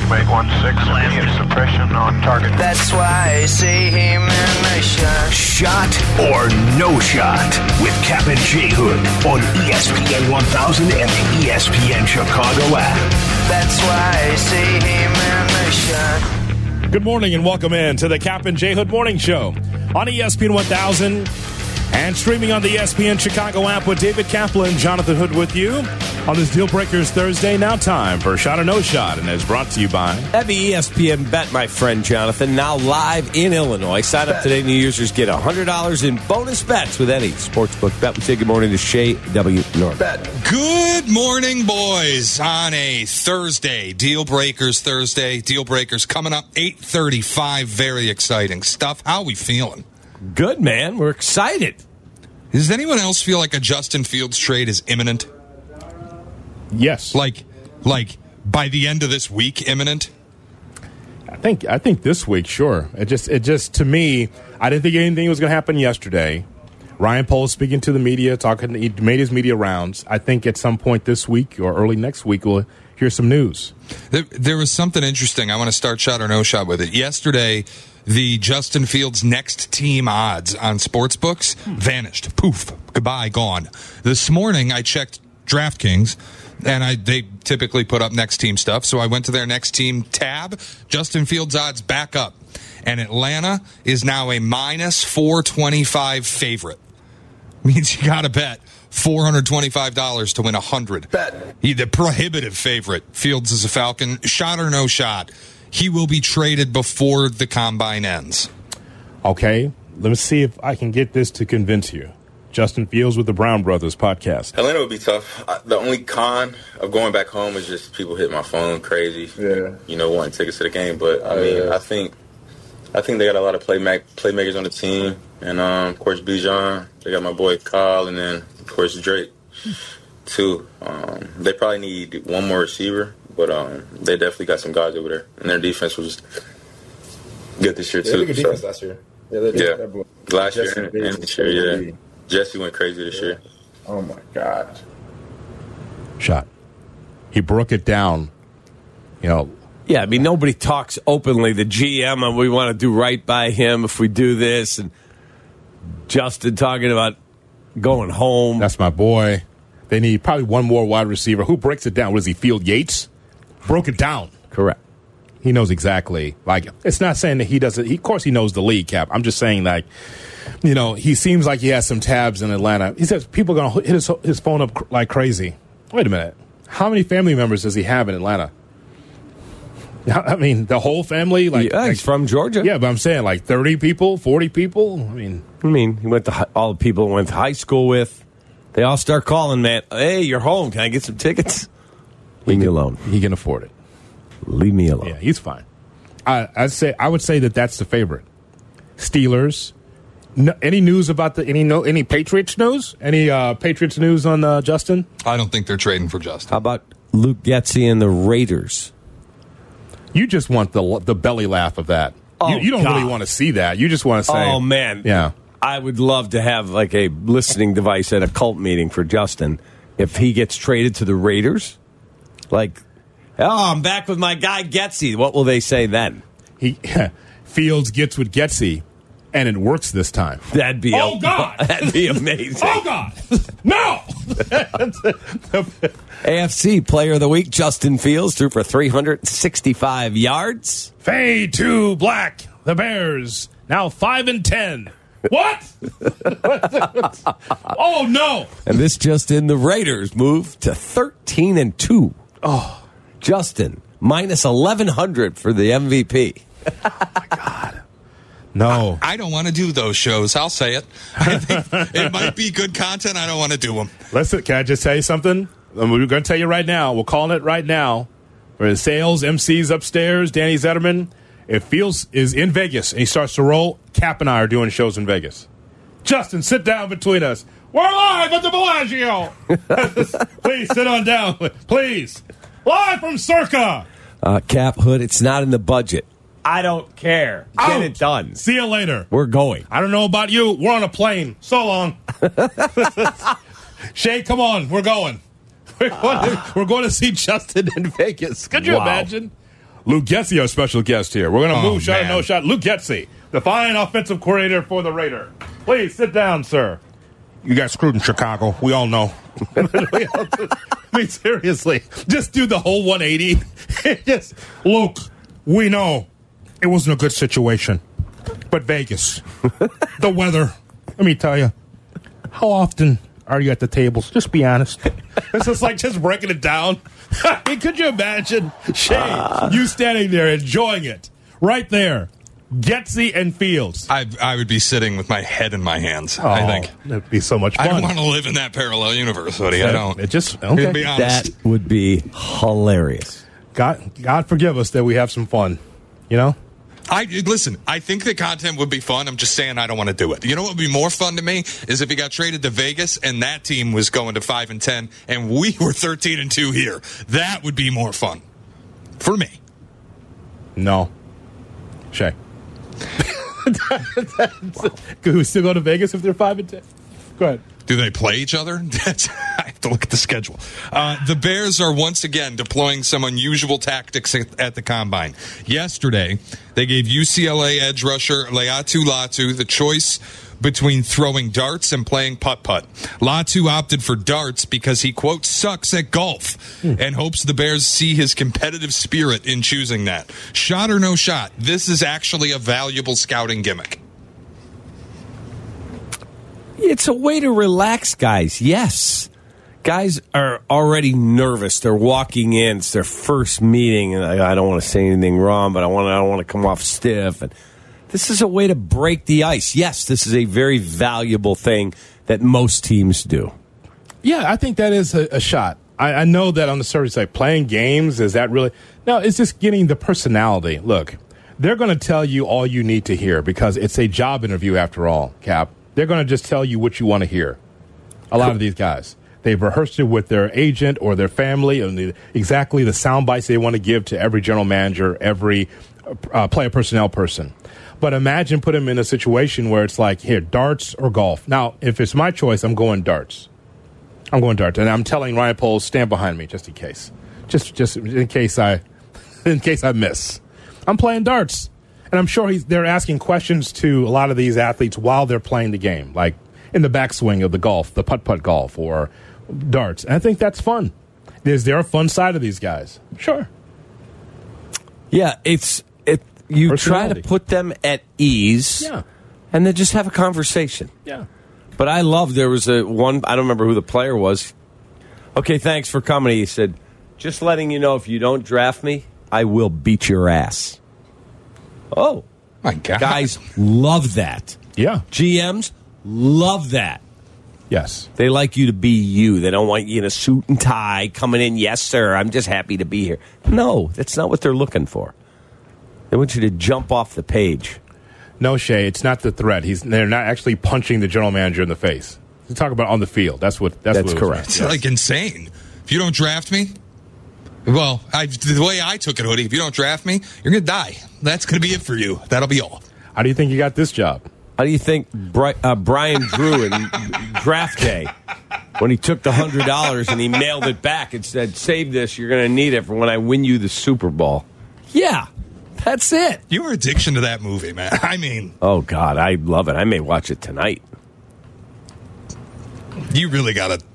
Checkmate 1-6, immediate suppression on target. That's why I see him in the shot. Shot or no shot with Cap and J Hood on ESPN 1000 and the ESPN Chicago app. That's why I see him in the shot. Good morning and welcome in to the Cap and J Hood Morning Show on ESPN 1000 and streaming on the ESPN Chicago app with David Kaplan, Jonathan Hood with you on this Deal Breakers Thursday. Now time for Shot or No Shot, and is brought to you by Heavy ESPN bet, my friend Jonathan, now live in Illinois. Sign up today. New users get $100 in bonus bets with any sportsbook bet. We say good morning to Shay W. Norman. Good morning, boys. On a Thursday, Deal Breakers Thursday. Deal Breakers coming up 8:35. Very exciting stuff. How we feeling? Good, man. We're excited. Does anyone else feel like a Justin Fields trade is imminent? Yes. Like, like by the end of this week, imminent? I think I think this week, sure. It just it just to me, I didn't think anything was going to happen yesterday. Ryan Poles speaking to the media, talking. He made his media rounds. I think at some point this week or early next week, we'll hear some news. There, there was something interesting. I want to start shot or no shot with it. Yesterday, the Justin Fields next team odds on sports sportsbooks vanished. Poof. Goodbye. Gone. This morning, I checked DraftKings, and I they typically put up next team stuff. So I went to their next team tab. Justin Fields odds back up, and Atlanta is now a minus four twenty five favorite. Means you got to bet four hundred twenty five dollars to win a hundred. Bet he the prohibitive favorite. Fields is a Falcon. Shot or no shot. He will be traded before the combine ends. Okay, let me see if I can get this to convince you. Justin Fields with the Brown Brothers podcast. Atlanta would be tough. The only con of going back home is just people hit my phone crazy. Yeah. You know, wanting tickets to the game. But I mean, yeah. I think I think they got a lot of play playmakers on the team, and um, of course Bijan. They got my boy Kyle, and then of course Drake too. Um, they probably need one more receiver, but um, they definitely got some guys over there, and their defense was good this year They had too. a good so- defense last year. Yeah, they. Yeah. That boy- last year and, and this year, yeah. Crazy. Jesse went crazy this year. Oh my god. Shot. He broke it down. You know, Yeah, I mean, nobody talks openly. The GM, and we want to do right by him if we do this. And Justin talking about going home. that's my boy. They need probably one more wide receiver. Who breaks it down? What is he? Field Yates broke it down. Correct. He knows exactly. Like it's not saying that he doesn't. He, of course, he knows the league cap. I'm just saying like, you know, he seems like he has some tabs in Atlanta. He says people are going to hit his, his phone up cr- like crazy. Wait a minute. How many family members does he have in Atlanta? I mean, the whole family. Like, yeah, like- he's from Georgia. yeah, but I'm saying like 30 people, 40 people. I mean, I mean, he went to hi- all the people he went to high school with. They all start calling, man. Hey, you're home. Can I get some tickets? Leave me alone. he can afford it. Leave me alone. Yeah, he's fine. I I'd say I would say that that's the favorite. Steelers. No, any news about the any no any Patriots news? Any uh, Patriots news on uh, Justin? I don't think they're trading for Justin. How about Luke Getsy and the Raiders? You just want the the belly laugh of that. Oh, you, you don't really want to see that. You just want to say, Oh man, yeah." I would love to have like a listening device at a cult meeting for Justin if he gets traded to the Raiders. Like, oh, I'm back with my guy Getsy. What will they say then? He Fields gets with Getsy, and it works this time. That'd be Oh, God! that'd be amazing. Oh God, no! AFC Player of the Week Justin Fields threw for 365 yards. Fade to black. The Bears now five and ten. What? oh no! And this just in the Raiders move to 13 and 2. Oh, Justin minus 1100 for the MVP. Oh, No. I don't want to do those shows. I'll say it. I think it might be good content. I don't want to do them. Listen, can I just tell you something? We're going to tell you right now. We're calling it right now. For the sales, MCs upstairs, Danny Zetterman. If Fields is in Vegas and he starts to roll, Cap and I are doing shows in Vegas. Justin, sit down between us. We're live at the Bellagio. Please sit on down. Please. Live from Circa. Uh, Cap Hood, it's not in the budget. I don't care. Get Out. it done. See you later. We're going. I don't know about you. We're on a plane. So long. Shay, come on. We're going. We're going, to, we're going to see Justin in Vegas. Could you Wow. imagine? Luke Getsy, our special guest here. We're going to Oh, move shot or no shot. Luke Getsy, the fine offensive coordinator for the Raider. Please sit down, sir. You got screwed in Chicago. We all know. We all do. I mean, seriously, just do the whole 180. just, Luke, we know it wasn't a good situation, but Vegas, the weather. Let me tell you, how often are you at the tables? Just be honest. This is like just breaking it down. I mean, could you imagine Shane, ah. you standing there enjoying it right there, Getsy and Fields? I, I would be sitting with my head in my hands. I Oh, think. that'd be so much fun. I don't want to live in that parallel universe, buddy. I don't. It just To be honest. That would be hilarious. God, God forgive us that we have some fun. You know, I listen. I think the content would be fun. I'm just saying I don't want to do it. You know what would be more fun to me is if he got traded to Vegas and that team was going to five and ten and we were 13 and two here. That would be more fun for me. no, Shay. We still go to Vegas if they're five and ten? Go ahead. Do they play each other? I have to look at the schedule. Uh, the Bears are once again deploying some unusual tactics at, at the combine. Yesterday, they gave UCLA edge rusher Laiatu Latu the choice between throwing darts and playing putt putt. Latu opted for darts because he, quote, sucks at golf and hopes the Bears see his competitive spirit in choosing that. Shot or no shot, this is actually a valuable scouting gimmick. It's a way to relax guys. Yes. Guys are already nervous. They're walking in. It's their first meeting, and I, I don't want to say anything wrong, but I want. I don't want to come off stiff. And this is a way to break the ice. Yes, this is a very valuable thing that most teams do. Yeah, I think that is a, a shot. I, I know that on the surface, like playing games, is that really? No, it's just getting the personality. Look, they're going to tell you all you need to hear because it's a job interview after all, Cap. They're going to just tell you what you want to hear. A lot of these guys. They've rehearsed it with their agent or their family and the, exactly the sound bites they want to give to every general manager, every uh, player personnel person. But imagine put them in a situation where it's like, here, darts or golf. Now, if it's my choice, I'm going darts. I'm going darts, and I'm telling Ryan Poles stand behind me just in case, just just in case I, in case I miss. I'm playing darts, and I'm sure he's, they're asking questions to a lot of these athletes while they're playing the game, like in the backswing of the golf, the putt putt golf, or darts. And I think that's fun. Is there a fun side of these guys? Sure. Yeah, it's it. You try to put them at ease, Yeah. and then just have a conversation. Yeah. But I love there was a one. I don't remember who the player was. Okay, thanks for coming. He said, "Just letting you know, if you don't draft me, I will beat your ass." Oh, My God. guys love that. Yeah. GMs love that. Yes. They like you to be you. They don't want you in a suit and tie coming in. Yes, sir. I'm just happy to be here. No, that's not what they're looking for. They want you to jump off the page. No, Shay, it's not the threat. He's they're not actually punching the general manager in the face. You talk about on the field. That's what. That's, That's what correct. It's about. like insane. If you don't draft me, well, I, the way I took it, Hoodie, if you don't draft me, you're going to die. That's going to be it for you. That'll be all. How do you think you got this job? How do you think Bri- uh, Brian Drew in draft day when he took the hundred dollars and he mailed it back and said, "Save this. You're going to need it for when I win you the Super Bowl." Yeah, that's it. Your addiction to that movie, man. I mean, Oh God, I love it. I may watch it tonight. you really got to,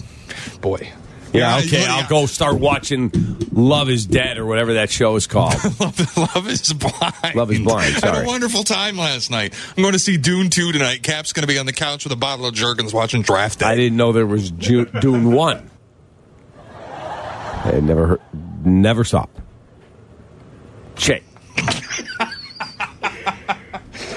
boy. Yeah, Yeah, okay. yeah. I'll go start watching Love Is Dead or whatever that show is called. Love, Love is blind. Love is Blind, I had a wonderful time last night. I'm going to see Dune 2 tonight. Cap's going to be on the couch with a bottle of Jergens watching Draft Day. I didn't know there was Ju- Dune One. I never heard, never saw. it.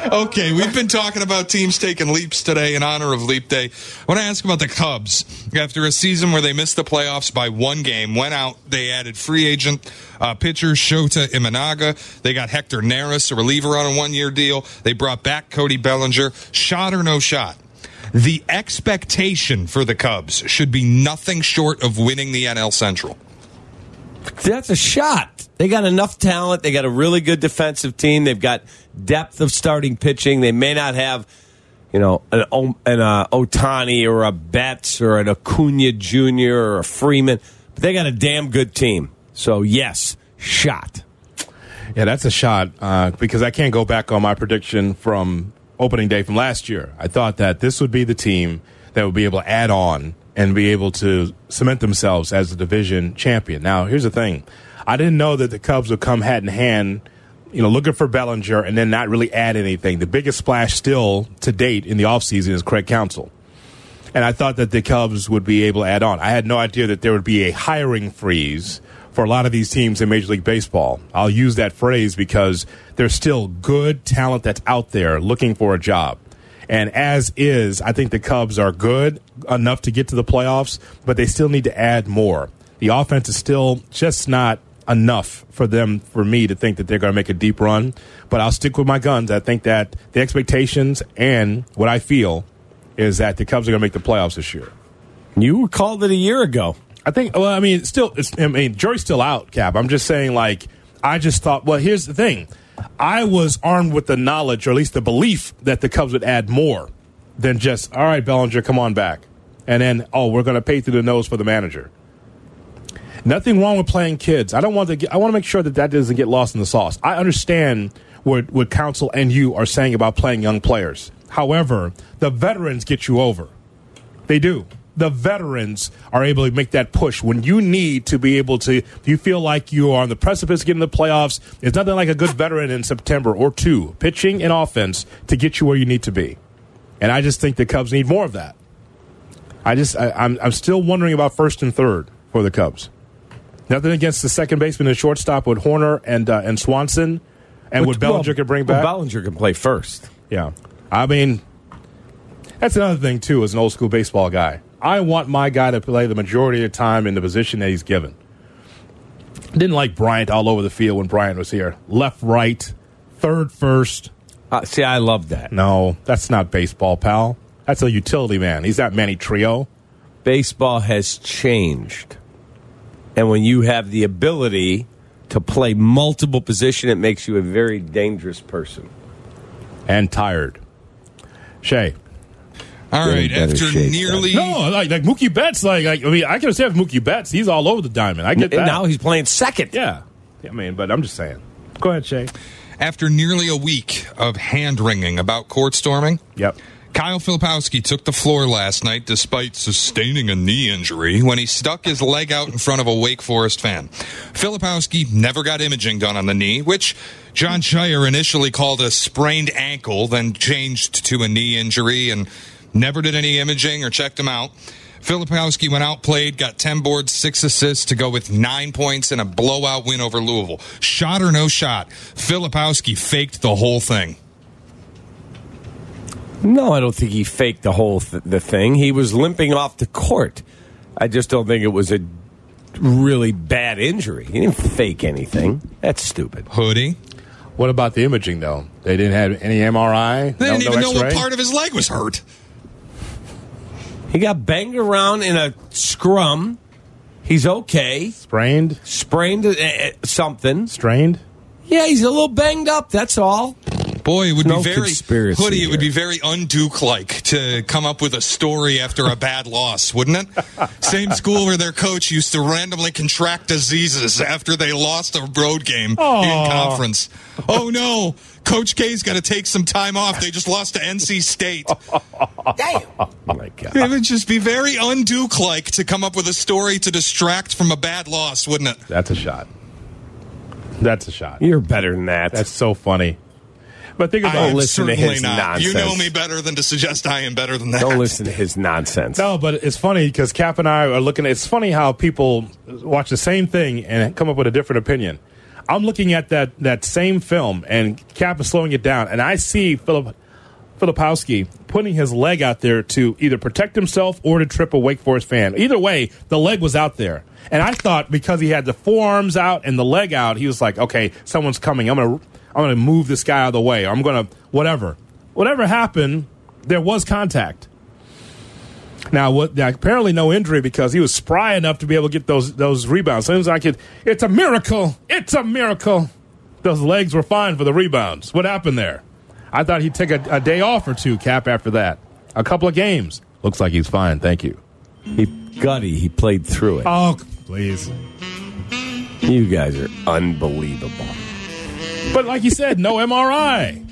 Okay, we've been talking about teams taking leaps today in honor of Leap Day. I want to ask about the Cubs. After a season where they missed the playoffs by one game, went out, they added free agent uh, pitcher Shota Imanaga. They got Hector Neris, a reliever, on a one year deal. They brought back Cody Bellinger. Shot or no shot? The expectation for the Cubs should be nothing short of winning the NL Central. That's a shot. They got enough talent. They got a really good defensive team. They've got depth of starting pitching. They may not have, you know, an, an uh, Ohtani or a Betts or an Acuna Jr. or a Freeman, but they got a damn good team. So yes, shot. Yeah, that's a shot uh, because I can't go back on my prediction from opening day from last year. I thought that this would be the team that would be able to add on and be able to cement themselves as the division champion. Now, here's the thing I didn't know that the Cubs would come hat in hand, you know, looking for Bellinger and then not really add anything. The biggest splash still to date in the offseason is Craig Counsell. And I thought that the Cubs would be able to add on. I had no idea that there would be a hiring freeze for a lot of these teams in Major League Baseball. I'll use that phrase because there's still good talent that's out there looking for a job. And as is, I think the Cubs are good enough to get to the playoffs, but they still need to add more. The offense is still just not enough for them, for me to think that they're going to make a deep run. But I'll stick with my guns. I think that the expectations and what I feel is that the Cubs are going to make the playoffs this year. You called it a year ago. I think. Well, I mean, it's still. It's, I mean, jury's still out, Cap. I'm just saying. Like, I just thought. Well, here's the thing. I was armed with the knowledge, or at least the belief, that the Cubs would add more than just, all right, Bellinger, come on back, and then, oh, we're going to pay through the nose for the manager. Nothing wrong with playing kids. I don't want to. Get, I want to make sure that that doesn't get lost in the sauce. I understand what what Counsell and you are saying about playing young players. However, the veterans get you over. They do. The veterans are able to make that push when you need to be able to. You feel like you are on the precipice getting the playoffs. It's nothing like a good veteran in September or two, pitching and offense, to get you where you need to be. And I just think the Cubs need more of that. I just, I, I'm, I'm still wondering about first and third for the Cubs. Nothing against the second baseman and shortstop with Horner and uh, and Swanson, and Which- what Bellinger well, could bring well, back. Bellinger can play first. Yeah. I mean, that's another thing, too, as an old school baseball guy. I want my guy to play the majority of the time in the position that he's given. Didn't like Bryant all over the field when Bryant was here. Left, right, third, first. Uh, see, I love that. No, that's not baseball, pal. That's a utility man. He's that Manny Trillo. Baseball has changed. And when you have the ability to play multiple position, it makes you a very dangerous person. And tired. Shay. All You're in right, better after shape, nearly No, like, like Mookie Betts, like, like I mean, I can understand if Mookie Betts, he's all over the diamond. I get And that. now he's playing second. yeah. I mean, but I'm just saying. Go ahead, Shay. after nearly a week of hand wringing about court storming, Yep. Kyle Filipowski took the floor last night despite sustaining a knee injury when he stuck his leg out in front of a Wake Forest fan. Filipowski never got imaging done on the knee, which Jon Scheyer initially called a sprained ankle, then changed to a knee injury and never did any imaging or checked him out. Filipowski went out, played, got 10 boards, 6 assists to go with 9 points and a blowout win over Louisville. Shot or no shot, Filipowski faked the whole thing. No, I don't think he faked the whole th- the thing. He was limping off the court. I just don't think it was a really bad injury. He didn't fake anything. That's stupid. Hoodie. What about the imaging, though? They didn't have any MRI. They didn't no even know what part of his leg was hurt. He got banged around in a scrum. He's okay. Sprained, Sprained uh, something. strained. Yeah, he's a little banged up. That's all. Boy, it would No be very conspiracy hoodie. It would be very unduke like to come up with a story after a bad loss, wouldn't it? Same school where their coach used to randomly contract diseases after they lost a road game in conference. Oh no, Coach K's got to take some time off. They just lost to NC State. Oh my god. It would just be very unduke like to come up with a story to distract from a bad loss, wouldn't it? That's a shot. That's a shot. You're better than that. That's so funny. But think I about am listen to certainly his not. You know me better than to suggest I am better than that. Don't listen to his nonsense. No, but it's funny because Cap and I are looking. It's funny how people watch the same thing and come up with a different opinion. I'm looking at that that same film, and Cap is slowing it down, and I see Philip Filipowski putting his leg out there to either protect himself or to trip a Wake Forest fan. Either way, the leg was out there, and I thought because he had the forearms out and the leg out, he was like, "Okay, someone's coming. I'm gonna I'm gonna move this guy out of the way. I'm gonna whatever, whatever happened. There was contact." Now, what? Now, apparently, no injury because he was spry enough to be able to get those those rebounds. Seems like it. It's a miracle. It's a miracle. Those legs were fine for the rebounds. What happened there? I thought he'd take a, a day off or two. Cap after that, a couple of games. Looks like he's fine. Thank you. He gutty. He played through it. Oh, please. You guys are unbelievable. But like you said, no MRI.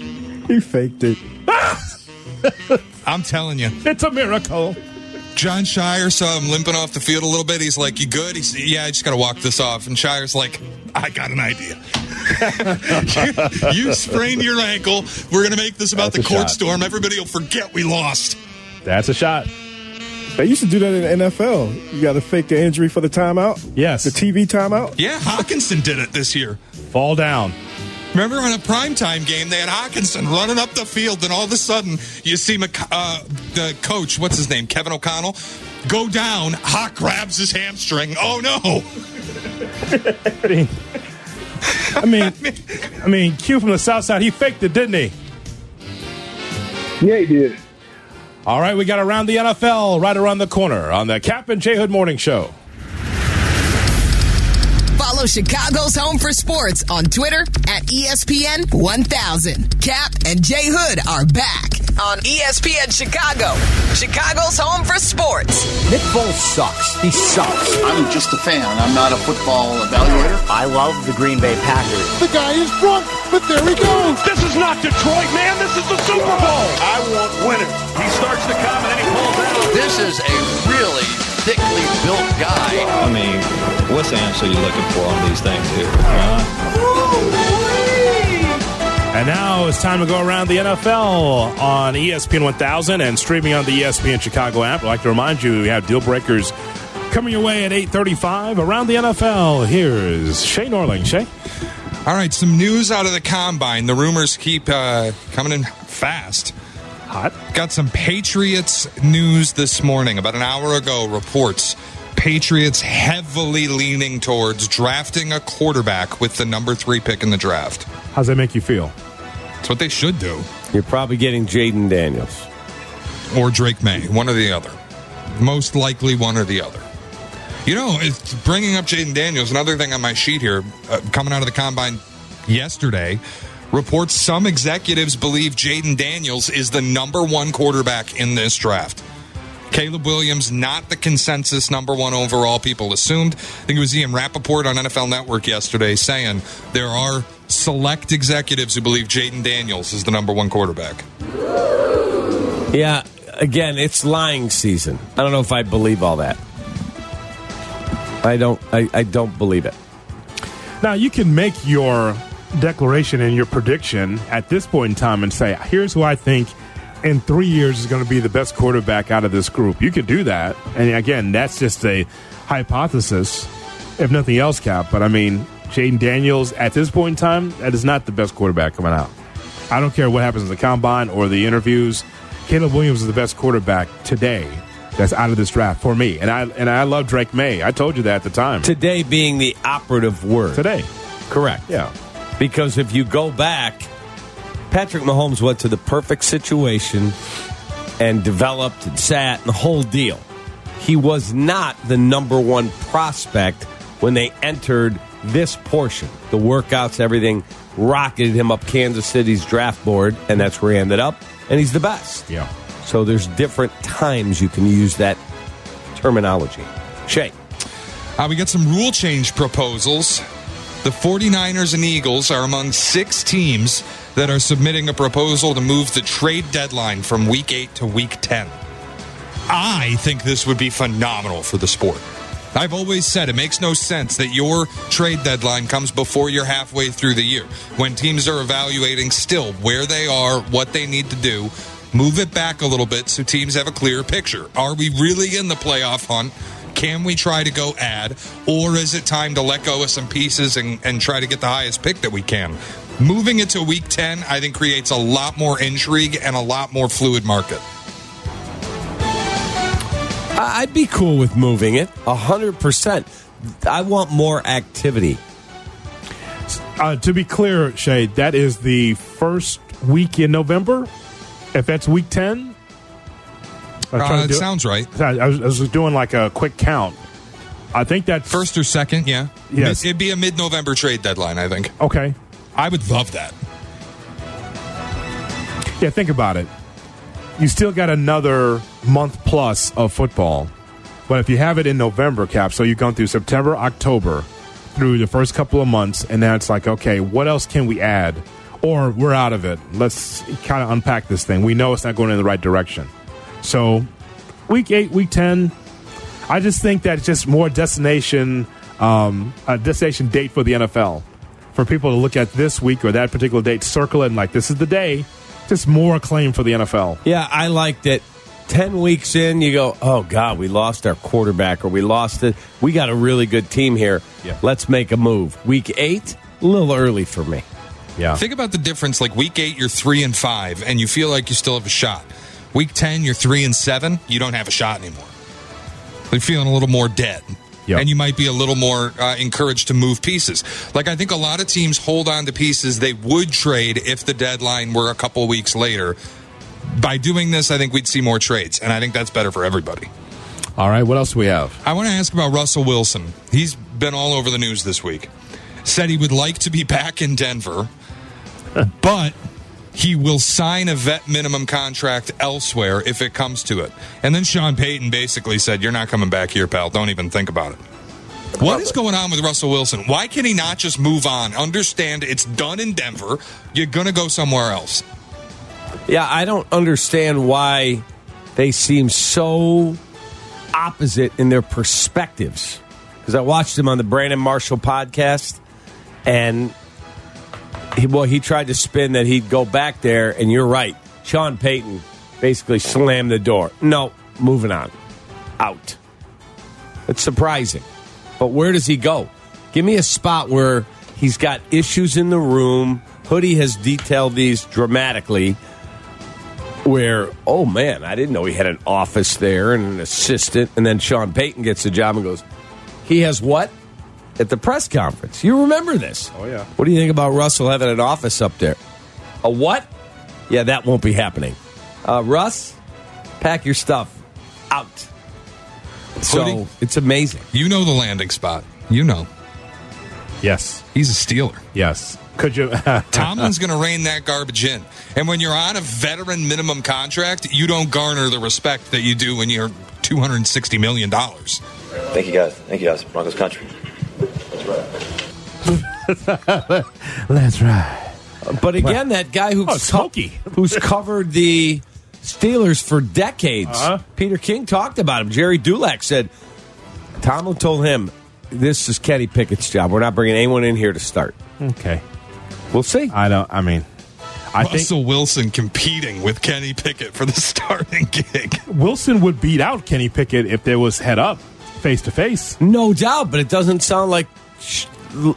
He faked it. I'm telling you. It's a miracle. Jon Scheyer saw him limping off the field a little bit. He's like, "You good?" He's, "Yeah, I just got to walk this off." And Scheyer's like, "I got an idea. you, you sprained your ankle. We're gonna make this about That's the court shot. storm. Everybody will forget we lost." That's a shot. They used to do that in the NFL. You got to fake the injury for the timeout. Yes. The TV timeout. Yeah, Hockenson did it this year. Fall down. Remember on a primetime game, they had Hockenson running up the field, and all of a sudden, you see Mc- uh, the coach, what's his name, Kevin O'Connell, go down. Hawk grabs his hamstring. Oh no! I mean, I mean, Q from the south side, he faked it, didn't he? Yeah, he did. All right, we got around the NFL right around the corner on the Cap and J Hood Morning Show. Follow Chicago's Home for Sports on Twitter at ESPN 1000. Cap and Jay Hood are back on ESPN Chicago. Chicago's Home for Sports. Nick Foles sucks. He sucks. I'm just a fan. I'm not a football evaluator. I love the Green Bay Packers. The guy is drunk, but there he goes. This is not Detroit, man. This is the Super Bowl. I want winners. He starts to come and then he pulls out. This is a really thickly built guy. I mean, what's the answer you're looking for on these things here? Huh? And now it's time to go around the NFL on ESPN 1000 and streaming on the ESPN Chicago app. I'd like to remind you, we have deal breakers coming your way at 835 around the NFL. Here's Shay Norling. Shay? All right, some news out of the combine. The rumors keep uh, coming in fast. Hot. Got some Patriots news this morning. About an hour ago, reports Patriots heavily leaning towards drafting a quarterback with the number three pick in the draft. How's that make you feel? That's what they should do. You're probably getting Jayden Daniels. Or Drake Maye, one or the other. Most likely one or the other. You know, it's bringing up Jayden Daniels, another thing on my sheet here, uh, coming out of the combine yesterday, reports some executives believe Jayden Daniels is the number one quarterback in this draft. Caleb Williams, not the consensus number one overall, people assumed. I think it was Ian Rapoport on NFL Network yesterday saying there are select executives who believe Jayden Daniels is the number one quarterback. Yeah, again, it's lying season. I don't know if I believe all that. I don't. I, I don't believe it. Now, you can make your declaration and your prediction at this point in time and say, here's who I think in three years is going to be the best quarterback out of this group. You could do that. And again, that's just a hypothesis, if nothing else, Cap. But I mean, Jayden Daniels, at this point in time, that is not the best quarterback coming out. I don't care what happens in the combine or the interviews. Caleb Williams is the best quarterback today that's out of this draft for me. And I and I love Drake Maye. I told you that at the time. Today being the operative word. Today. Correct. Yeah. Because if you go back, Patrick Mahomes went to the perfect situation and developed and sat and the whole deal. He was not the number one prospect when they entered this portion. The workouts, everything rocketed him up Kansas City's draft board, and that's where he ended up. And he's the best. Yeah. So there's different times you can use that terminology. Shay. Uh, we got some rule change proposals. The 49ers and Eagles are among six teams that are submitting a proposal to move the trade deadline from week 8 to week 10. I think this would be phenomenal for the sport. I've always said it makes no sense that your trade deadline comes before you're halfway through the year. When teams are evaluating still where they are, what they need to do, move it back a little bit so teams have a clearer picture. Are we really in the playoff hunt? Can we try to go add? Or is it time to let go of some pieces and, and try to get the highest pick that we can? Moving it to week 10, I think, creates a lot more intrigue and a lot more fluid market. I- I'd be cool with moving it. A hundred percent. I want more activity. Uh, to be clear, Shay, that is the first week in November. If that's week 10, I was Uh, it do sounds right. I was, I was doing like a quick count. I think that First or second, yeah. Yes. It'd be a mid November trade deadline, I think. okay. I would love that. Yeah, think about it. You still got another month plus of football. But if you have it in November, Cap, so you've gone through September, October, through the first couple of months, and now it's like, okay, what else can we add? Or we're out of it. Let's kind of unpack this thing. We know it's not going in the right direction. So, week eight, week 10, I just think that it's just more destination, um, a destination date for the NFL. For people to look at this week or that particular date, circle it, and like, this is the day. Just more acclaim for the NFL. Yeah, I liked it. 10 weeks in, you go, oh, God, we lost our quarterback or we lost it. We got a really good team here. Yeah. Let's make a move. Week eight, a little early for me. Yeah. Think about the difference. Like week eight, you're three and five, and you feel like you still have a shot. Week ten, you're three and seven. You don't have a shot anymore. You're feeling a little more dead. Yep. And you might be a little more uh, encouraged to move pieces. Like I think a lot of teams hold on to pieces they would trade if the deadline were a couple weeks later. By doing this, I think we'd see more trades, and I think that's better for everybody. All right, what else do we have? I want to ask about Russell Wilson. He's been all over the news this week. Said he would like to be back in Denver, but he will sign a vet minimum contract elsewhere if it comes to it. And then Sean Payton basically said, You're not coming back here, pal. Don't even think about it. What is going on with Russell Wilson? Why can he not just move on? Understand it's done in Denver. You're going to go somewhere else. Yeah, I don't understand why they seem so opposite in their perspectives. Because I watched him on the Brandon Marshall podcast, and he, well, he tried to spin that he'd go back there, and you're right. Sean Payton basically slammed the door. No, moving on. Out. It's surprising. But where does he go? Give me a spot where he's got issues in the room. Hoodie has detailed these dramatically. Where, oh man, I didn't know he had an office there and an assistant. And then Sean Payton gets the job and goes, he has what? At the press conference. You remember this. Oh, yeah. What do you think about Russell having an office up there? A what? Yeah, that won't be happening. Uh, Russ, pack your stuff out. So Hoodie? it's amazing. You know the landing spot. You know. Yes. He's a Steeler. Yes. Could you? Tomlin's going to rein that garbage in. And when you're on a veteran minimum contract, you don't garner the respect that you do when you're $260 million. Thank you guys. Thank you guys. Broncos country. That's right. But again, that guy who's, Oh, Smokey. who's covered the Steelers for decades, Uh-huh. Peter King talked about him. Gerry Dulac said, Tomlin told him, this is Kenny Pickett's job. We're not bringing anyone in here to start. Okay. We'll see. I don't. I mean, I think. Russell Wilson competing with Kenny Pickett for the starting gig. Wilson would beat out Kenny Pickett if there was head up, face to face. No doubt, but it doesn't sound like sh-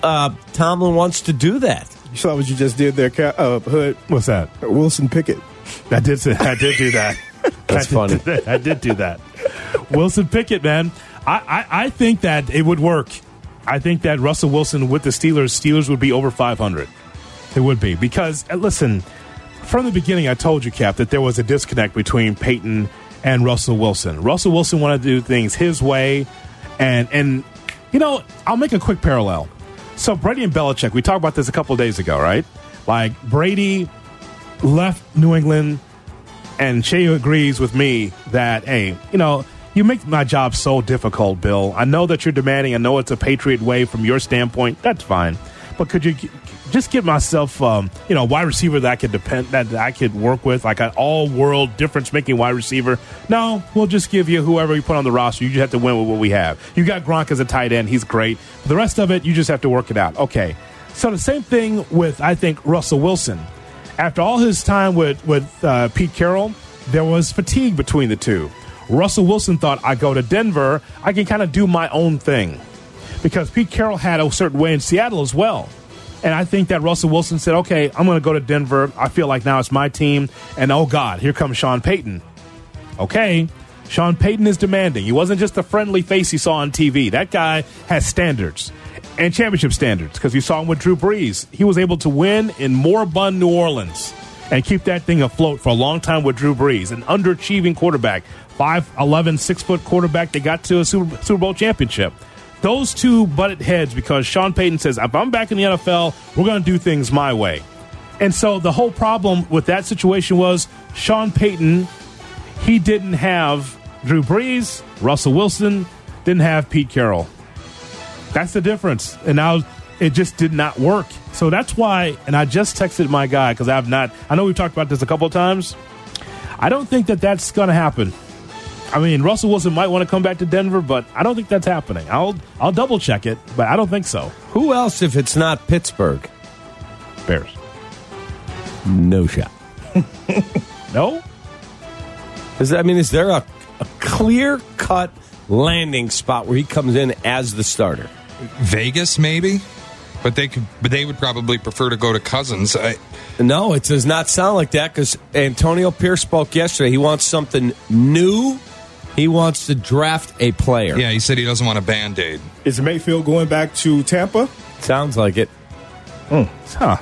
uh, Tomlin wants to do that. You saw what you just did there, Ca- uh, Hood. What's that? Wilson Pickett. I did. say- I did do that. That's I did, funny. I did do that. Wilson Pickett, man. I, I, I think that it would work. I think that Russell Wilson with the Steelers, Steelers would be over 500. It would be because uh, listen, from the beginning, I told you, Cap, that there was a disconnect between Payton and Russell Wilson. Russell Wilson wanted to do things his way, and and you know, I'll make a quick parallel. So Brady and Belichick, we talked about this a couple of days ago, right? Like Brady left New England, and Shea agrees with me that hey, you know. You make my job so difficult, Bill. I know that you're demanding. I know it's a Patriot way from your standpoint. That's fine, but could you just get myself, um, you know, wide receiver that I could depend that I could work with, like an all-world difference-making wide receiver? No, we'll just give you whoever you put on the roster. You just have to win with what we have. You got Gronk as a tight end; he's great. The rest of it, you just have to work it out. Okay. So the same thing with I think Russell Wilson. After all his time with with uh, Pete Carroll, there was fatigue between the two. Russell Wilson thought I go to Denver, I can kind of do my own thing because Pete Carroll had a certain way in Seattle as well. And I think that Russell Wilson said, okay, I'm going to go to Denver. I feel like now it's my team. And oh, God, here comes Sean Payton. Okay, Sean Payton is demanding. He wasn't just a friendly face he saw on TV. That guy has standards and championship standards because you saw him with Drew Brees. He was able to win in moribund New Orleans and keep that thing afloat for a long time with Drew Brees, an underachieving quarterback, 5'11, 6 foot quarterback that got to a Super Bowl championship. Those two butted heads because Sean Payton says, if I'm back in the NFL, we're going to do things my way. And so the whole problem with that situation was Sean Payton, he didn't have Drew Brees, Russell Wilson, didn't have Pete Carroll. That's the difference. And now it just did not work. So that's why, and I just texted my guy because I have not, I know we've talked about this a couple of times. I don't think that that's going to happen. I mean, Russell Wilson might want to come back to Denver, but I don't think that's happening. I'll I'll double check it, but I don't think so. Who else if it's not Pittsburgh? Bears. No shot. No? Is that, I mean, is there a, a clear cut landing spot where he comes in as the starter? Vegas, maybe, but they could. But they would probably prefer to go to Cousins. I, No, it does not sound like that because Antonio Pierce spoke yesterday. He wants something new. He wants to draft a player. yeah, he said he doesn't want a band aid. Is Mayfield going back to Tampa? Sounds like it. Hmm. Huh.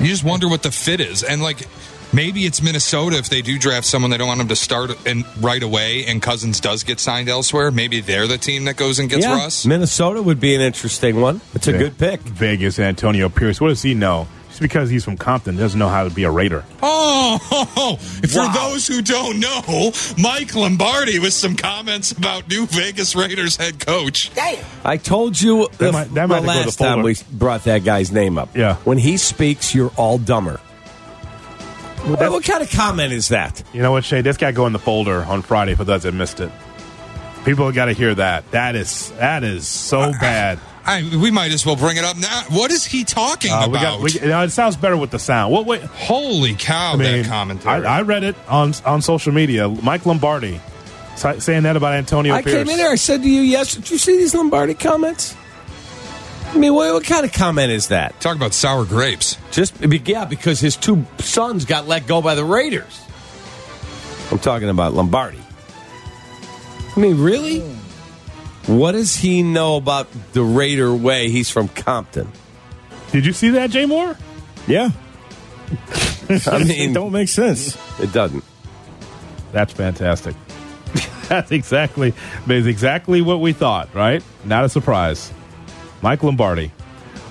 You just wonder what the fit is, and like maybe it's Minnesota if they do draft someone they don't want him to start and right away, and Cousins does get signed elsewhere. Maybe they're the team that goes and gets yeah, Russ. Minnesota would be an interesting one. It's a Ve- good pick. Vegas, Antonio Pierce. What does he know? Just because he's from Compton doesn't know how to be a Raider. Oh, for those who don't know, Mike Lombardi with some comments about new Vegas Raiders head coach. Damn. I told you the, might- that might the have to go to the last time we brought that guy's name up. Yeah. When he speaks, you're all dumber. What, what kind of comment is that? You know what, Shay? This guy go in the folder on Friday for those that missed it. People got to hear that. That is that is so bad. I, we might as well bring it up now. What is he talking Uh, about? we got, we, you know, it sounds better with the sound. What? Wait, Holy cow! I mean, that commentary. I, I read it on on social media. Mike Lombardi sa- saying that about Antonio I Pierce. came in here. I said to you, yes. Did you see these Lombardi comments? I mean, what, what kind of comment is that? Talk about sour grapes. Just yeah, because his two sons got let go by the Raiders. I'm talking about Lombardi. I mean, really? What does he know about the Raider way? He's from Compton. Did you see that, Jay Moore? Yeah. I mean, it don't make sense. It doesn't. That's fantastic. That's exactly that's exactly what we thought, right? Not a surprise. Mike Lombardi.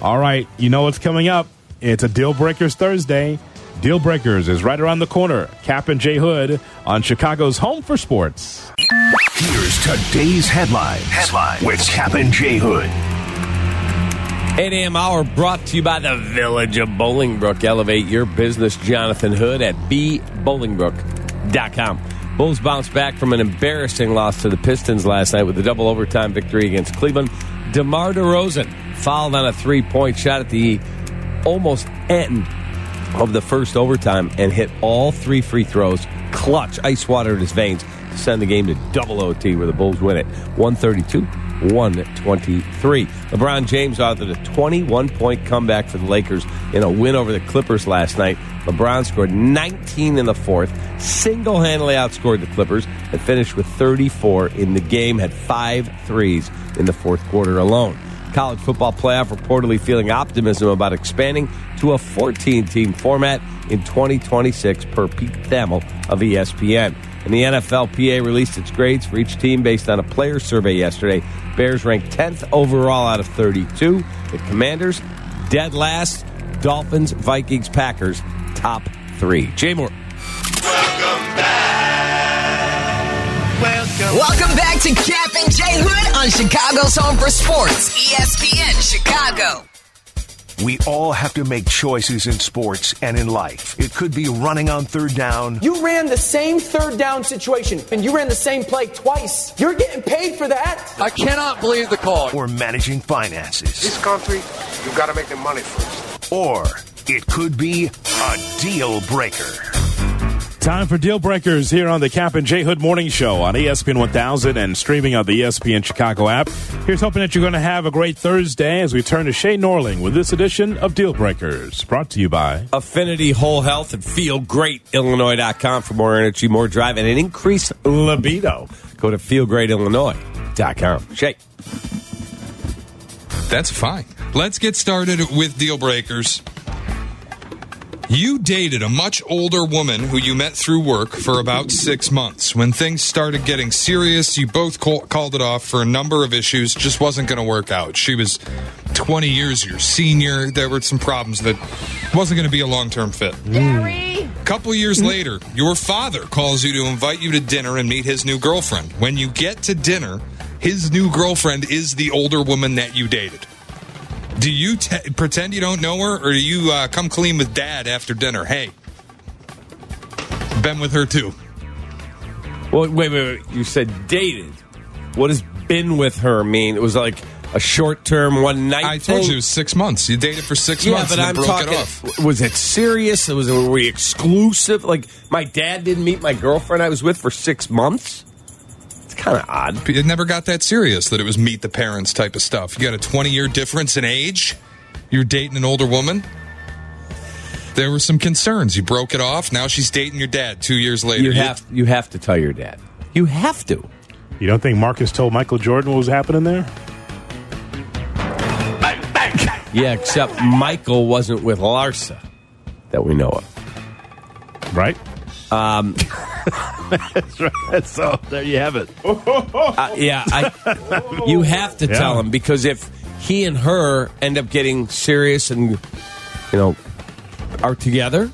All right, you know what's coming up. It's a Deal Breakers Thursday. Deal Breakers is right around the corner. Cap and Jay Hood on Chicago's Home for Sports. Here's today's headlines. Headline with Cap and J Hood. 8 a.m. hour brought to you by the Village of Bolingbrook. Elevate your business, Jonathan Hood at bbolingbrook.com. Bulls bounced back from an embarrassing loss to the Pistons last night with a double overtime victory against Cleveland. DeMar DeRozan fouled on a three point shot at the almost end of the first overtime and hit all three free throws. Clutch, ice water in his veins to send the game to double OT where the Bulls win it 132 123. LeBron James authored a 21 point comeback for the Lakers in a win over the Clippers last night. LeBron scored 19 in the fourth, single handedly outscored the Clippers, and finished with 34 in the game, had five threes in the fourth quarter alone. College football playoff reportedly feeling optimism about expanding to a 14 team format in 2026 per Pete Thamel of ESPN. And the NFLPA released its grades for each team based on a player survey yesterday. Bears ranked 10th overall out of 32. The Commanders, dead last. Dolphins, Vikings, Packers, top three. Jay Moore. Welcome back to Cap and Jay Hood on Chicago's Home for Sports, ESPN Chicago. We all have to make choices in sports and in life. It could be running on third down. You ran the same third down situation and you ran the same play twice. You're getting paid for that. I cannot believe the call. Or managing finances. This country, you've got to make the money first. Or it could be a deal breaker. Time for Deal Breakers here on the Cap and J Hood Morning Show on ESPN 1000 and streaming on the ESPN Chicago app. Here's hoping that you're going to have a great Thursday as we turn to Shay Norling with this edition of Deal Breakers, brought to you by Affinity Whole Health and FeelGreatIllinois.com for more energy, more drive, and an increased libido. Go to FeelGreatIllinois.com. Shay. That's fine. Let's get started with deal breakers. You dated a much older woman who you met through work for about six months. When things started getting serious, you both call- called it off for a number of issues. Just wasn't going to work out. She was 20 years your senior. There were some problems that wasn't going to be a long term fit. Mm. Gary! A couple years mm. later, your father calls you to invite you to dinner and meet his new girlfriend. When you get to dinner, his new girlfriend is the older woman that you dated. Do you te- pretend you don't know her, or do you uh, come clean with dad after dinner? Hey, been with her too. Well, wait, wait, wait. You said dated. What does been with her mean? It was like a short term one night. I told thing? you it was six months. You dated for six yeah, months but and I'm talking. it off. Was it serious? Was it, were we exclusive? Like my dad didn't meet my girlfriend I was with for six months. It's kind of odd. It never got that serious that it was meet the parents type of stuff. You got a 20 year difference in age. You're dating an older woman. There were some concerns. You broke it off. Now she's dating your dad two years later. You have you have to tell your dad. You have to. You don't think Marcus told Michael Jordan what was happening there? Yeah, except Michael wasn't with Larsa that we know of. Right? Um, That's right. So there you have it. uh, yeah, I, you have to tell Yeah. him because if he and her end up getting serious and you know are together,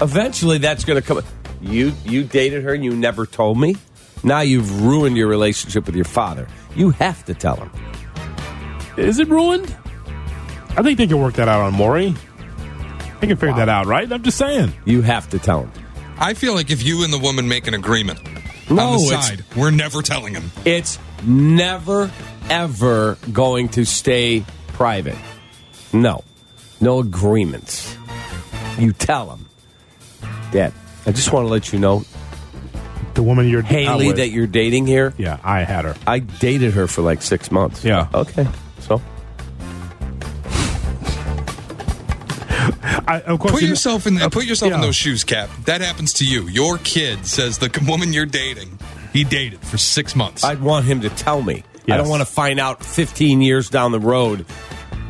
eventually that's going to come. You you dated her and you never told me. Now you've ruined your relationship with your father. You have to tell him. Is it ruined? I think they can work that out on Maury. They can figure that out, right? I'm just saying. You have to tell him. I feel like if you and the woman make an agreement No, on the side, we're never telling him. It's never, ever going to stay private. No. No agreements. You tell them. Dad, I just want to let you know The woman you're Haley with. that you're dating here. Yeah, I had her. I dated her for like six months. Yeah. Okay. I, of course, Put you know- yourself in put yourself in those shoes, Cap. That happens to you. Your kid says the woman you're dating, he dated for six months. I'd want him to tell me. I don't want to find out 15 years down the road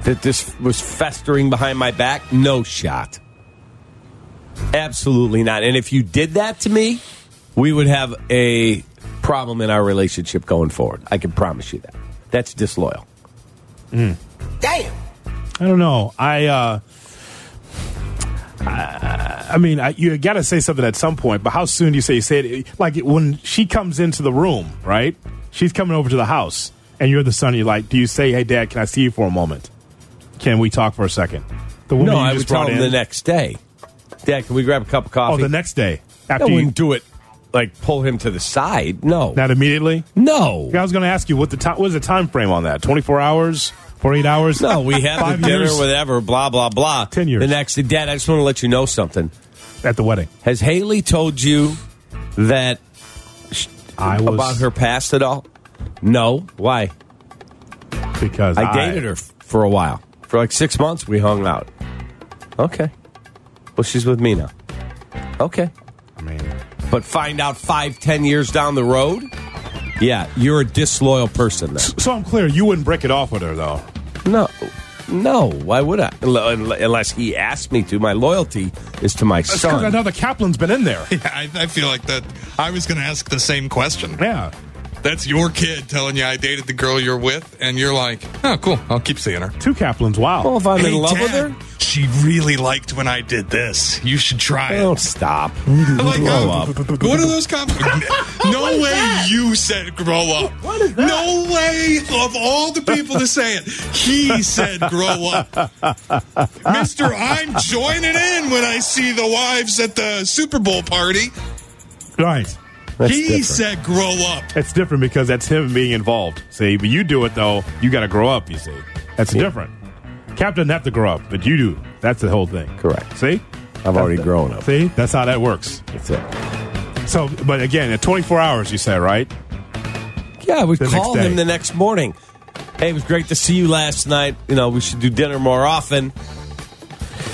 that this was festering behind my back. No shot. Absolutely not. And if you did that to me, we would have a problem in our relationship going forward. I can promise you that. That's disloyal. Damn. I don't know. I, uh, I, I mean, I, you got to say something at some point, but how soon do you say you say it? Like when she comes into the room, right? She's coming over to the house, and you're the son. You're like, do you say, "Hey, Dad, can I see you for a moment? Can we talk for a second? The woman No, I would tell him in. the next day. Dad, can we grab a cup of coffee? oh, the next day after you, wouldn't do it like pull him to the side. No. not immediately. No. I was going to ask you what the time. What is the time frame on that? Twenty four hours, forty eight hours? No, we have dinner, years? whatever, blah, blah, blah. 10 years. The next day, Dad, I just want to let you know something. at the wedding. Has Haley told you that I was about her past at all? No. Why? because I dated her for a while. For like six months, we hung out. Okay. Well, she's with me now. Okay. I mean, But find out five, ten years down the road? Yeah, you're a disloyal person then. so I'm clear. You wouldn't break it off with her, though. No. No. Why would I? Unless he asked me to. My loyalty is to my That's because son. another Kaplan's been in there. yeah, I, I feel like that. I was going to ask the same question. Yeah. That's your kid telling you I dated the girl you're with, and you're like, oh, cool. I'll keep seeing her. Two Kaplans. Wow. Well, if I'm Hey, in love with her, She really liked when I did this. You should try oh, it. don't stop. I'm like, Grow oh, up. What are those compliments? no way you said grow up. What is that? No way of all the people to say it. He said grow up. Mister, I'm joining in when I see the wives at the Super Bowl party. Right. That's he different. said grow up. It's different because that's him being involved. See, but you do it though. You got to grow up. You see, that's different. Cap doesn't have to grow up, but you do. That's the whole thing. Correct. See, I've already grown up. see, that's how that works. That's it. So, but again, at 24 hours, you say, right? Yeah, we would The call next day. him the next morning. Hey, it was great to see you last night. You know, we should do dinner more often.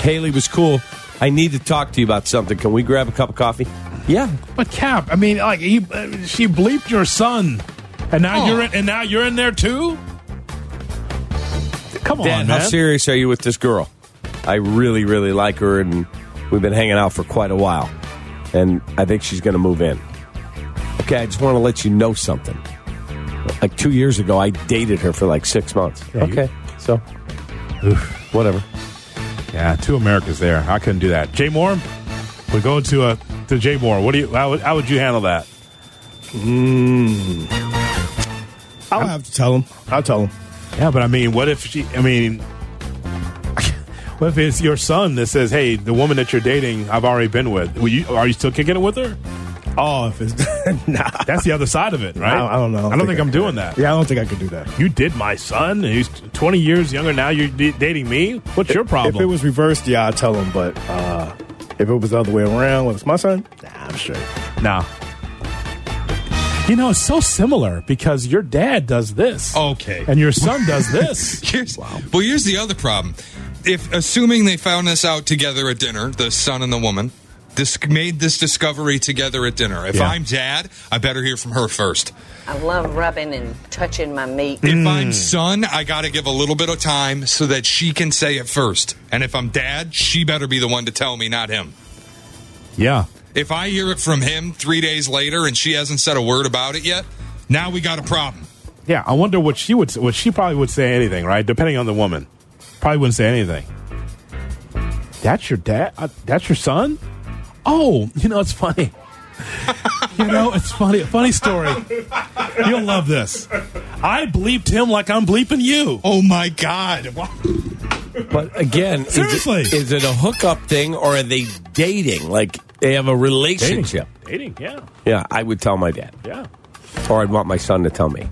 Haley was cool. I need to talk to you about something. Can we grab a cup of coffee? Yeah. But Cap, I mean, like he, uh, she bleeped your son, and now Oh. you're in, and now you're in there too. Come on, man. how serious are you with this girl? I really, really like her, and we've been hanging out for quite a while. And I think she's going to move in. Okay, I just want to let you know something. Like two years ago, I dated her for like six months. Yeah, you- okay, so whatever. Yeah, two Americas there. I couldn't do that. Jay Moore, we're going to uh, to Jay Moore. What do you? How would, how would you handle that? Mm. I'll have to tell him. I'll tell him. Yeah, but I mean, what if she? I mean, what if it's your son that says, "Hey, the woman that you're dating, I've already been with. Will you, are you still kicking it with her?" Oh, if it's nah, That's the other side of it, right? I, I don't know. I don't think, I I'm doing that. Yeah, I don't think I could do that. You did my son, he's 20 years younger now. You're d- dating me. What's your problem? If it was reversed, yeah, I'd tell him. But uh, if it was the other way around, when it's my son, nah, I'm straight. Nah. You know, it's so similar because your dad does this. Okay. And your son does this. Here's, Well, here's the other problem. If assuming they found this out together at dinner, the son and the woman, this made this discovery together at dinner. If Yeah. I'm dad, I better hear from her first. I love rubbing and touching my meat. If mm. I'm son, I got to give a little bit of time so that she can say it first. And if I'm dad, she better be the one to tell me, not him. yeah. If I hear it from him three days later and she hasn't said a word about it yet, now we got a problem. Yeah. I wonder what she would. What she probably would say anything, right? Depending on the woman, probably wouldn't say anything. That's your dad. Uh, that's your son. Oh, you know it's funny. you know it's funny. Funny story. You'll love this. I bleeped him like I'm bleeping you. Oh my God. But again, Seriously. is it, a hookup thing or are they dating? Like they have a relationship? Dating. Yeah. Yeah, I would tell my dad, Yeah. or I'd want my son to tell me.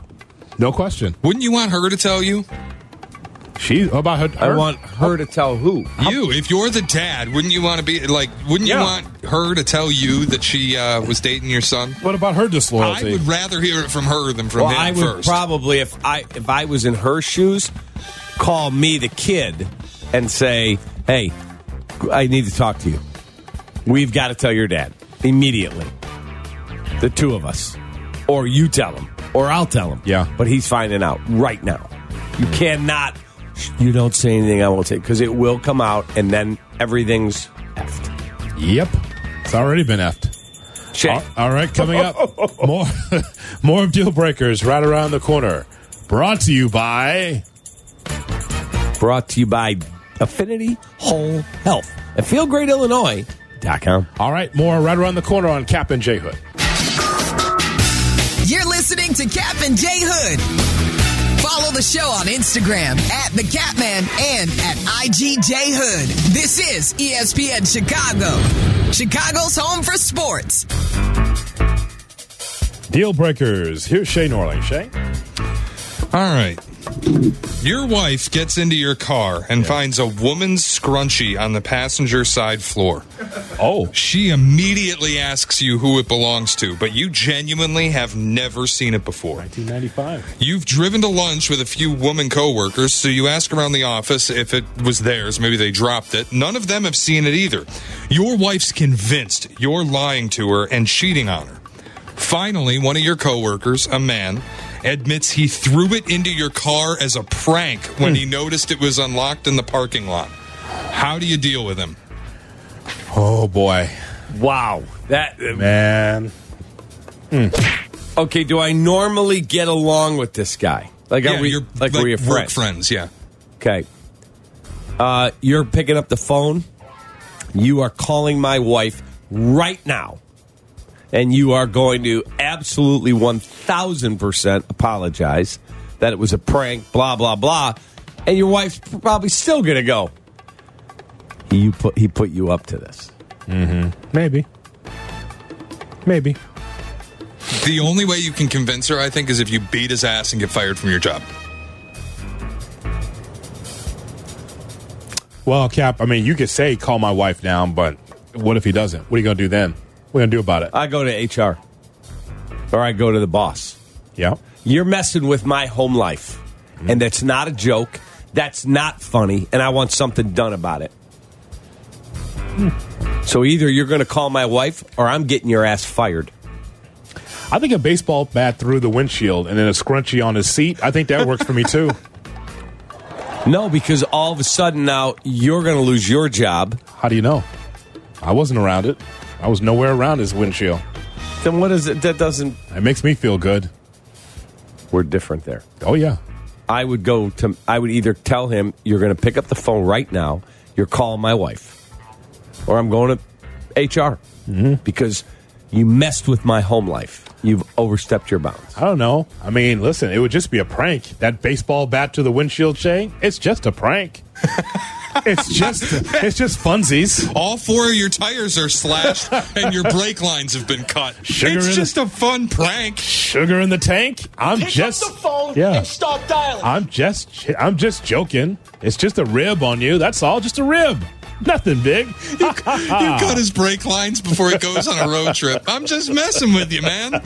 No question. Wouldn't you want her to tell you? She about her. I her- want her to tell who. You, if you're the dad, wouldn't you want to be like? Wouldn't Yeah. you want her to tell you that she uh, was dating your son? What about her disloyalty? I would rather hear it from her than from Well, him I would first. probably if I if I was in her shoes, call me the kid and say, "Hey, I need to talk to you. We've got to tell your dad immediately." The two of us, or you tell him, or I'll tell him. Yeah. but he's finding out right now. You cannot. You don't say anything. I won't say because it will come out, and then everything's effed. Yep. It's already been effed. All- all right, coming up, more more of deal breakers right around the corner. Brought to you by Brought to you by Affinity Whole Health at FeelGreatIllinois.com. All right, more right around the corner on Cap and J Hood. You're listening to Cap and J Hood. Follow the show on Instagram at the Catman and at IGJ Hood. This is ESPN Chicago, Chicago's home for sports. Deal breakers. Here's Shay Norling. Shay. All right. Your wife gets into your car and finds a woman's scrunchie on the passenger side floor. Oh, She immediately asks you who it belongs to, but you genuinely have never seen it before. 1995. You've driven to lunch with a few woman coworkers, so you ask around the office if it was theirs. Maybe they dropped it. None of them have seen it either. Your wife's convinced you're lying to her and cheating on her. Finally, one of your coworkers, a man, admits he threw it into your car as a prank when he hmm. noticed it was unlocked in the parking lot. How do you deal with him? Oh boy, Wow, that uh, man. Hmm. Okay, do I normally get along with this guy? Like, yeah, are we you're like, we're your friends? friends. Yeah. Okay. Uh, you're picking up the phone. You are calling my wife right now, and you are going to absolutely one thousand percent apologize that it was a prank. Blah blah blah, and your wife's probably still going to go. You put he put you up to this. Mm-hmm. Maybe. Maybe. The only way you can convince her, I think, is if you beat his ass and get fired from your job. Well, Cap. I mean, you could say call my wife down, but what if he doesn't? What are you gonna do then? What are you gonna do about it? I go to HR, or I go to the boss. Yeah. You're messing with my home life. Mm-hmm. And that's not a joke. That's not funny. And I want something done about it. Hmm. So either you're going to call my wife or I'm getting your ass fired. I think a baseball bat through the windshield and then a scrunchie on his seat. I think that works for me too. No, because all of a sudden now you're going to lose your job. How do you know? I wasn't around it. I was nowhere around his windshield. Then what is it? That doesn't. It makes me feel good. We're different there. Oh yeah. I would go to. I would either tell him you're going to pick up the phone right now. You're calling my wife, or I'm going to HR mm-hmm. because you messed with my home life. you've overstepped your bounds. I don't know. I mean, listen, it would just be a prank. That baseball bat to the windshield, Shay. It's just a prank. it's just it's just funsies. All four of your tires are slashed and your brake lines have been cut. Sugar it's in just a fun prank. Sugar in the tank. I'm Pick just up the phone yeah. and start dialing. I'm just I'm just joking. It's just a rib on you. That's all. Just a rib. Nothing big. You cut his brake lines before he goes on a road trip. I'm just messing with you, man.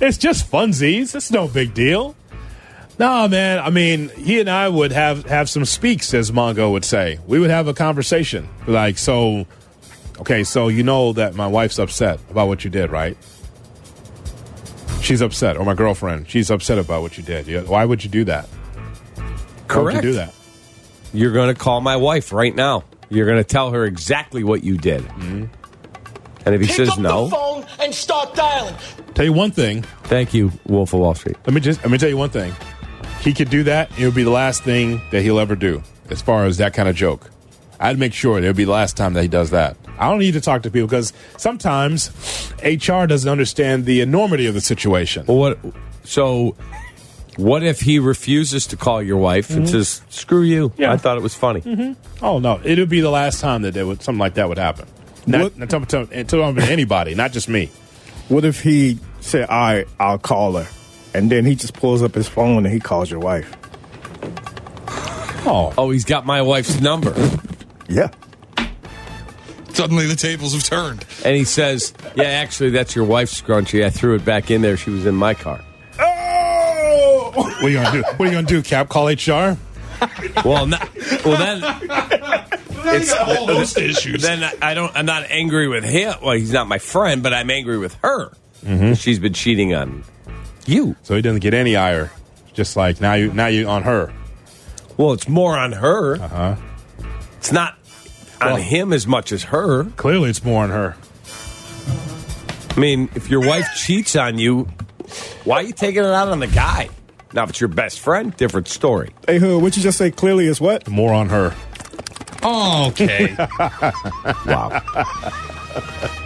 it's just funsies. It's no big deal. No, man. I mean, he and I would have have some speaks, as Mongo would say. We would have a conversation. Like, so, okay, so you know that my wife's upset about what you did, right? She's upset, or my girlfriend. She's upset about what you did. Why would you do that? Why would Correct. you do that? You're going to call my wife right now. You're going to tell her exactly what you did. Mm-hmm. And if he Pick says up no, the phone and start dialing. Tell you one thing. thank you, Wolf of Wall Street. Let me just let me tell you one thing. He could do that. It would be the last thing that he'll ever do, as far as that kind of joke. I'd make sure it would be the last time that he does that. I don't need to talk to people because sometimes HR doesn't understand the enormity of the situation. Well, what? So, what if he refuses to call your wife and Mhm. says, "Screw you"? Yeah. I thought it was funny. Oh no, it would be the last time that there would, something like that would happen. Not, not talking to, talking to anybody, not just me. What if he said, "All right, I'll call her," and then he just pulls up his phone and he calls your wife? Oh, oh, he's got my wife's number. Yeah. Suddenly the tables have turned. And he says, "Yeah, actually, that's your wife's scrunchie. I threw it back in there. She was in my car." Oh! What are you gonna do? What are you gonna do? Cap call HR? Well, not, well then. It's all those issues. Then I don't. I'm not angry with him. Well, he's not my friend, but I'm angry with her. Mm-hmm. She's been cheating on you. So he doesn't get any ire. Just like now you now you on her. Well, it's more on her. Uh huh. It's not on him as much as her. Clearly, it's more on her. I mean, if your wife cheats on you, why are you taking it out on the guy? Now, if it's your best friend, different story. Hey, Hood, what you just say clearly is what? More on her. Okay. wow.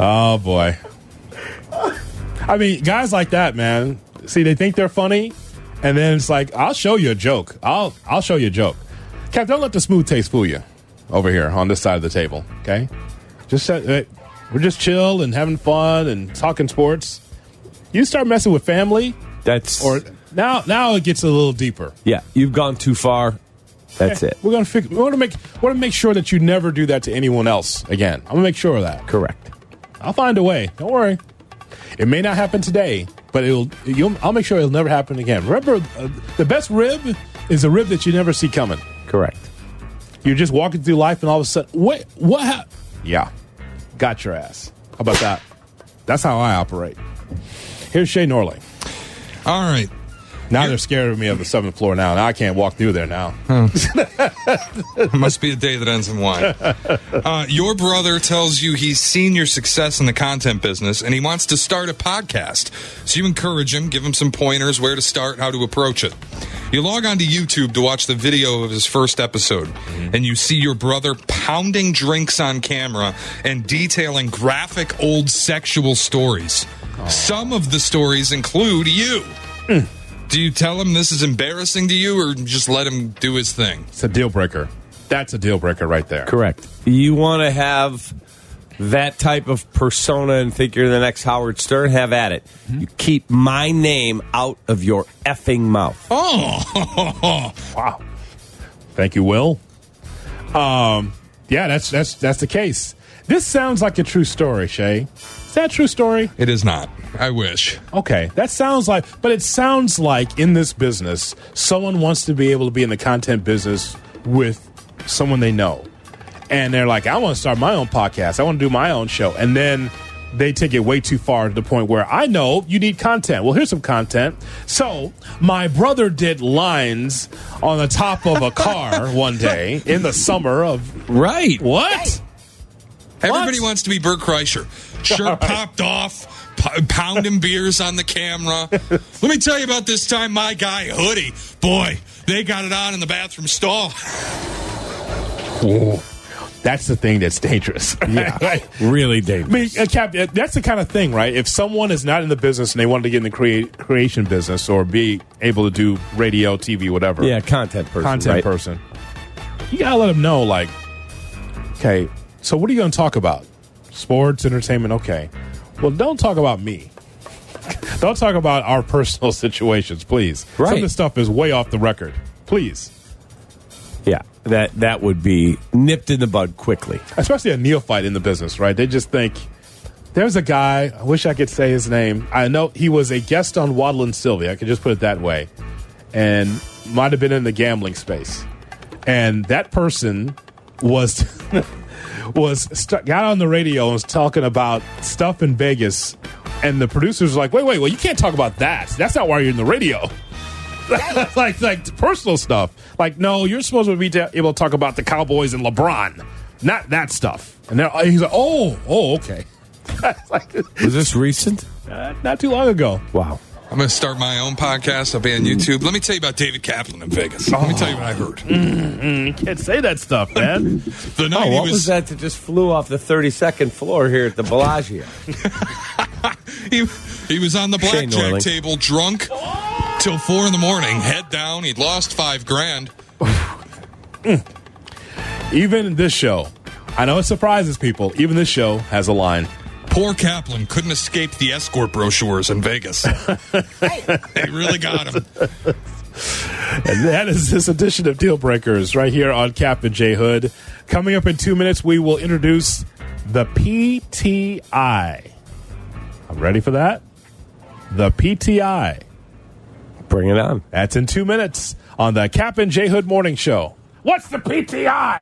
Oh boy. I mean, guys like that, man. See, they think they're funny, and then it's like, I'll show you a joke. I'll I'll show you a joke. Cap, don't let the smooth taste fool you over here on this side of the table. Okay, just uh, we're just chill and having fun and talking sports. You start messing with family, That's or now now it gets a little deeper. yeah. You've gone too far. That's it. We're gonna fix. We want to make. Want to make sure that you never do that to anyone else again. I'm gonna make sure of that. Correct. I'll find a way. Don't worry. It may not happen today, but it'll. You'll, I'll make sure it'll never happen again. Remember, uh, the best rib is a rib that you never see coming. Correct. You're just walking through life, and all of a sudden, wait, what? hap Yeah, got your ass. How about that? That's how I operate. Here's Shay Norley. All right. Now they're scared of me of the seventh floor. Now, now I can't walk through there now. Must be a day that ends in Y. Uh, your brother tells you he's seen your success in the content business and he wants to start a podcast. So you encourage him, give him some pointers where to start, how to approach it. You log onto YouTube to watch the video of his first episode, and you see your brother pounding drinks on camera and detailing graphic old sexual stories. Some of the stories include you. Do you tell him this is embarrassing to you or just let him do his thing? It's a deal breaker. That's a deal breaker right there. Correct. You want to have that type of persona and think you're the next Howard Stern? Have at it. You keep my name out of your effing mouth. Oh, wow. Thank you, Will. Um, yeah, that's that's that's the case. This sounds like a true story, Shay. Is that a true story? It is not. I wish. Okay, that sounds like, but it sounds like in this business, someone wants to be able to be in the content business with someone they know. And they're like, I want to start my own podcast. I want to do my own show. And then they take it way too far to the point where I know you need content. Well, here's some content. So, my brother did lines on the top of a car one day in the summer of. Right. What? Everybody wants to be Bert Kreischer. Shirt popped off, pounding beers on the camera. Let me tell you about this time my guy Hoodie. Boy, they got it on in the bathroom stall. That's the thing that's dangerous. Yeah, Right? really I dangerous. mean, uh, Cap, that's the kind of thing, right? If someone is not in the business and they wanted to get in the create, creation business or be able to do radio, TV, whatever, Yeah, content person. content right? person, you gotta let them know, like, okay, so what are you going to talk about? Sports, entertainment, okay. Well, don't talk about me. don't talk about our personal situations, please. Right. Some of this stuff is way off the record. Please. Yeah, that that would be nipped in the bud quickly. especially a neophyte in the business, right? They just think there's a guy. I wish I could say his name. I know he was a guest on Waddle and Silvy. I could just put it that way, and might have been in the gambling space. And that person was was st- got on the radio and was talking about stuff in Vegas, and the producers were like, "Wait, wait, well, you can't talk about that. That's not why you're in the radio." like like personal stuff. Like, no, you're supposed to be ta- able to talk about the Cowboys and LeBron, not that stuff. And they're, he's like, oh, oh, okay. like, Was this recent? uh, not too long ago. Wow. I'm going to start my own podcast. I'll be on YouTube. Let me tell you about David Kaplan in Vegas. Let me tell you what I heard. Mm, you can't say that stuff, man. The night Oh, he what was, that that just flew off the 32nd floor here at the Bellagio? He, he was on the Shane blackjack table drunk till four in the morning, head down. He'd lost five grand. even this show, I know it surprises people. Even this show has a line. Poor Kaplan couldn't escape the escort brochures in Vegas. they really got him. And that is this edition of Deal Breakers right here on Cap and J Hood. Coming up in two minutes, we will introduce the PTI. I'm ready for that. The PTI. Bring it on. That's in two minutes on the Cap and J Hood Morning Show. What's the PTI?